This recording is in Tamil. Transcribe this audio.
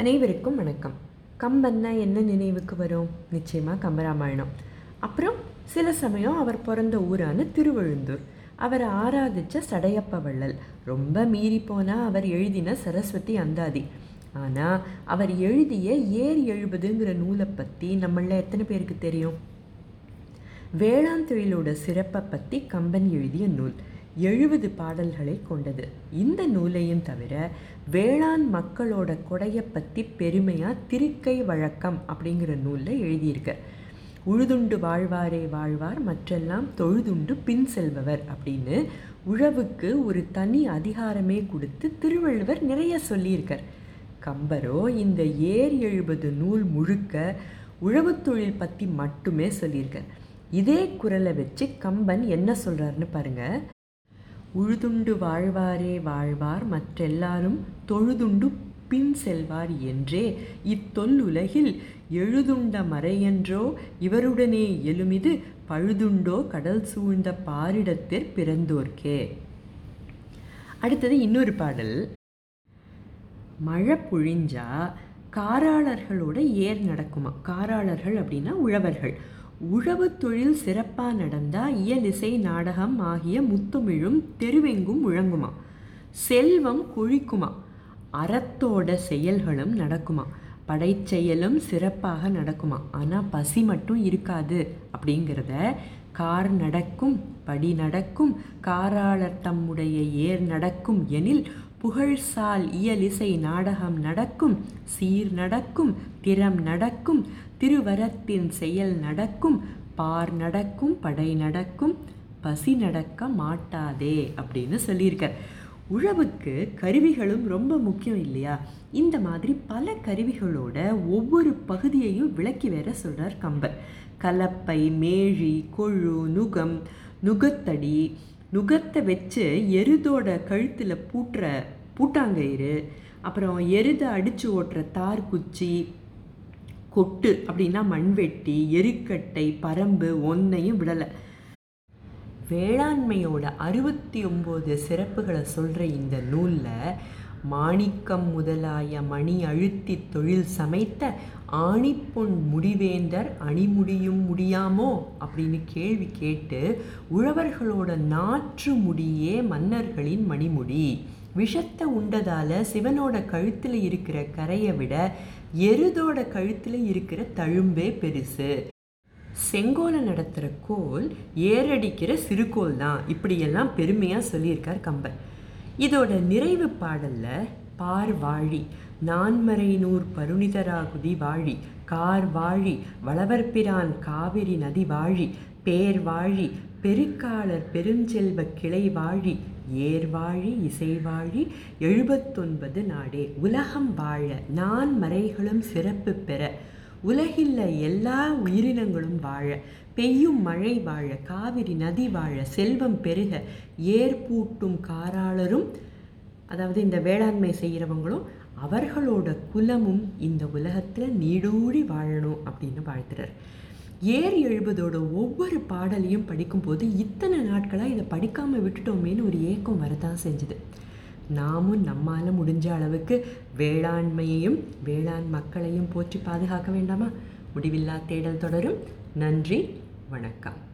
அனைவருக்கும் வணக்கம். கம்பன்னா என்ன நினைவுக்கு வரும்? நிச்சயமாக கம்பராமாயணம். அப்புறம் சில சமயம் அவர் பிறந்த ஊரான திருவழுந்தூர். அவரை ஆராதிச்ச சடையப்ப வள்ளல். ரொம்ப மீறி போனால் அவர் எழுதின சரஸ்வதி அந்தாதி. ஆனால் அவர் எழுதிய ஏர் எழுபதுங்கிற நூலை பற்றி நம்மள எத்தனை பேருக்கு தெரியும்? வேளாண் தொழிலோட சிறப்பை பற்றி கம்பன் எழுதிய நூல். எழுபது பாடல்களை கொண்டது. இந்த நூலையும் தவிர வேளாண் மக்களோட கொடையை பற்றி பெருமையாக திருக்கை வழக்கம் அப்படிங்கிற நூலில் எழுதியிருக்க. உழுதுண்டு வாழ்வாரே வாழ்வார் மற்றெல்லாம் தொழுதுண்டு பின் செல்பவர் அப்படின்னு உழவுக்கு ஒரு தனி அதிகாரமே கொடுத்து திருவள்ளுவர் நிறைய சொல்லியிருக்கார். கம்பரோ இந்த ஏர் எழுபது நூல் முழுக்க உழவுத் தொழில் பற்றி மட்டுமே சொல்லியிருக்கார். இதே குரலை வச்சு கம்பன் என்ன சொல்கிறாருன்னு பாருங்கள் உழுதுண்டு வாழ்வாரே வாழ்வார் மற்றெல்லாரும் தொழுதுண்டு பின் செல்வார் என்றே. இத்தொல்லுலகில் எழுதுண்ட மறையென்றோ இவருடனே எழுமிது பழுதுண்டோ கடல் சூழ்ந்த பாரிடத்திற் பிறந்தோர்க்கே. அடுத்தது இன்னொரு பாடல். மழை பொழிஞ்சா காராளர்களோட ஏர் நடக்குமா? காராளர்கள் அப்படின்னா உழவர்கள். உழவு தொழில் சிறப்பாக நடந்தால் இயலிசை நாடகம் ஆகிய முத்துமிழும் தெருவெங்கும் முழங்குமா? செல்வம் கொழிக்குமா? அறத்தோட செயல்களும் நடக்குமா? படைச்செயலும் சிறப்பாக நடக்குமா? ஆனால் பசி மட்டும் இருக்காது அப்படிங்கிறத கார் நடக்கும் படி நடக்கும் காராளர் தம்முடைய ஏர் நடக்கும் எனில் புகழ்சால் இயலிசை நாடகம் நடக்கும் சீர் நடக்கும் திறம் நடக்கும் திருவரத்தின் செயல் நடக்கும் பார் நடக்கும் படை நடக்கும் பசி நடக்க மாட்டாதே அப்படின்னு சொல்லியிருக்கார். உழவுக்கு கருவிகளும் ரொம்ப முக்கியம் இல்லையா? இந்த மாதிரி பல கருவிகளோட ஒவ்வொரு பகுதியையும் விளக்கி வேற சொல்கிறார் கம்பர். கலப்பை மேழி கொழு நுகம் நுகத்தடி நுகத்தை வச்சு எருதோட கழுத்தில் பூட்டுற பூட்டாங்கயிறு அப்புறம் எருதை அடித்து ஓட்டுற தார் குச்சி கொட்டு அப்படின்னா மண்வெட்டி எருக்கட்டை பரம்பு ஒன்றையும் விடலை. வேளாண்மையோட அறுபத்தி ஒம்பது சிறப்புகளை சொல்கிற இந்த நூலில் மாணிக்கம் முதலாய மணி அழுத்தி தொழில் சமைத்த ஆணிப்பொன் முடிவேந்தர் அணிமுடியும் முடியாமோ? அப்படின்னு கேள்வி கேட்டு உழவர்களோட நாற்று முடியே மன்னர்களின் மணிமுடி. விஷத்தை உண்டதால் சிவனோட கழுத்தில் இருக்கிற கரையை விட எருதோட கழுத்தில் இருக்கிற தழும்பே பெருசு. செங்கோலை நடத்துகிற கோல் ஏறடிக்கிற சிறுகோல் தான் இப்படியெல்லாம் பெருமையாக சொல்லியிருக்கார் கம்பர் இதோட நிறைவு பாடலில் பார் வாழி நான்மறை நூர் பருணிதராகுதி வாழி கார் வாழி வளவர்பிரான் காவிரி நதி வாழி பேர் வாழி பெருக்காளர் பெருஞ்செல்வ கிளை வாழி ஏர் வாழி இசை வாழி எழுபத்தொன்பது நாடே உலகம் வாழ நான் மறைகளும் சிறப்பு பெற உலகில் எல்லா உயிரினங்களும் வாழ பெய்யும் மழை வாழ காவிரி நதி வாழ செல்வம் பெருக ஏர் பூட்டும் காராளரும் அதாவது இந்த வேளாண்மை செய்கிறவங்களும் அவர்களோட குலமும் இந்த உலகத்தில் நீடூழி வாழணும் அப்படின்னு வாழ்த்துறார். ஏர் எழுபதோட ஒவ்வொரு பாடலையும் படிக்கும்போது இத்தனை நாட்களாக இதை படிக்காமல் விட்டுட்டோமேன்னு ஒரு ஏக்கம் வரதான் செஞ்சுது. நாமும் நம்மால் முடிஞ்ச அளவுக்கு வேளாண்மையையும் வேளாண் மக்களையும் போற்றி பாதுகாக்க வேண்டாமா? முடிவில்லா தேடல் தொடரும். நன்றி வணக்கம்.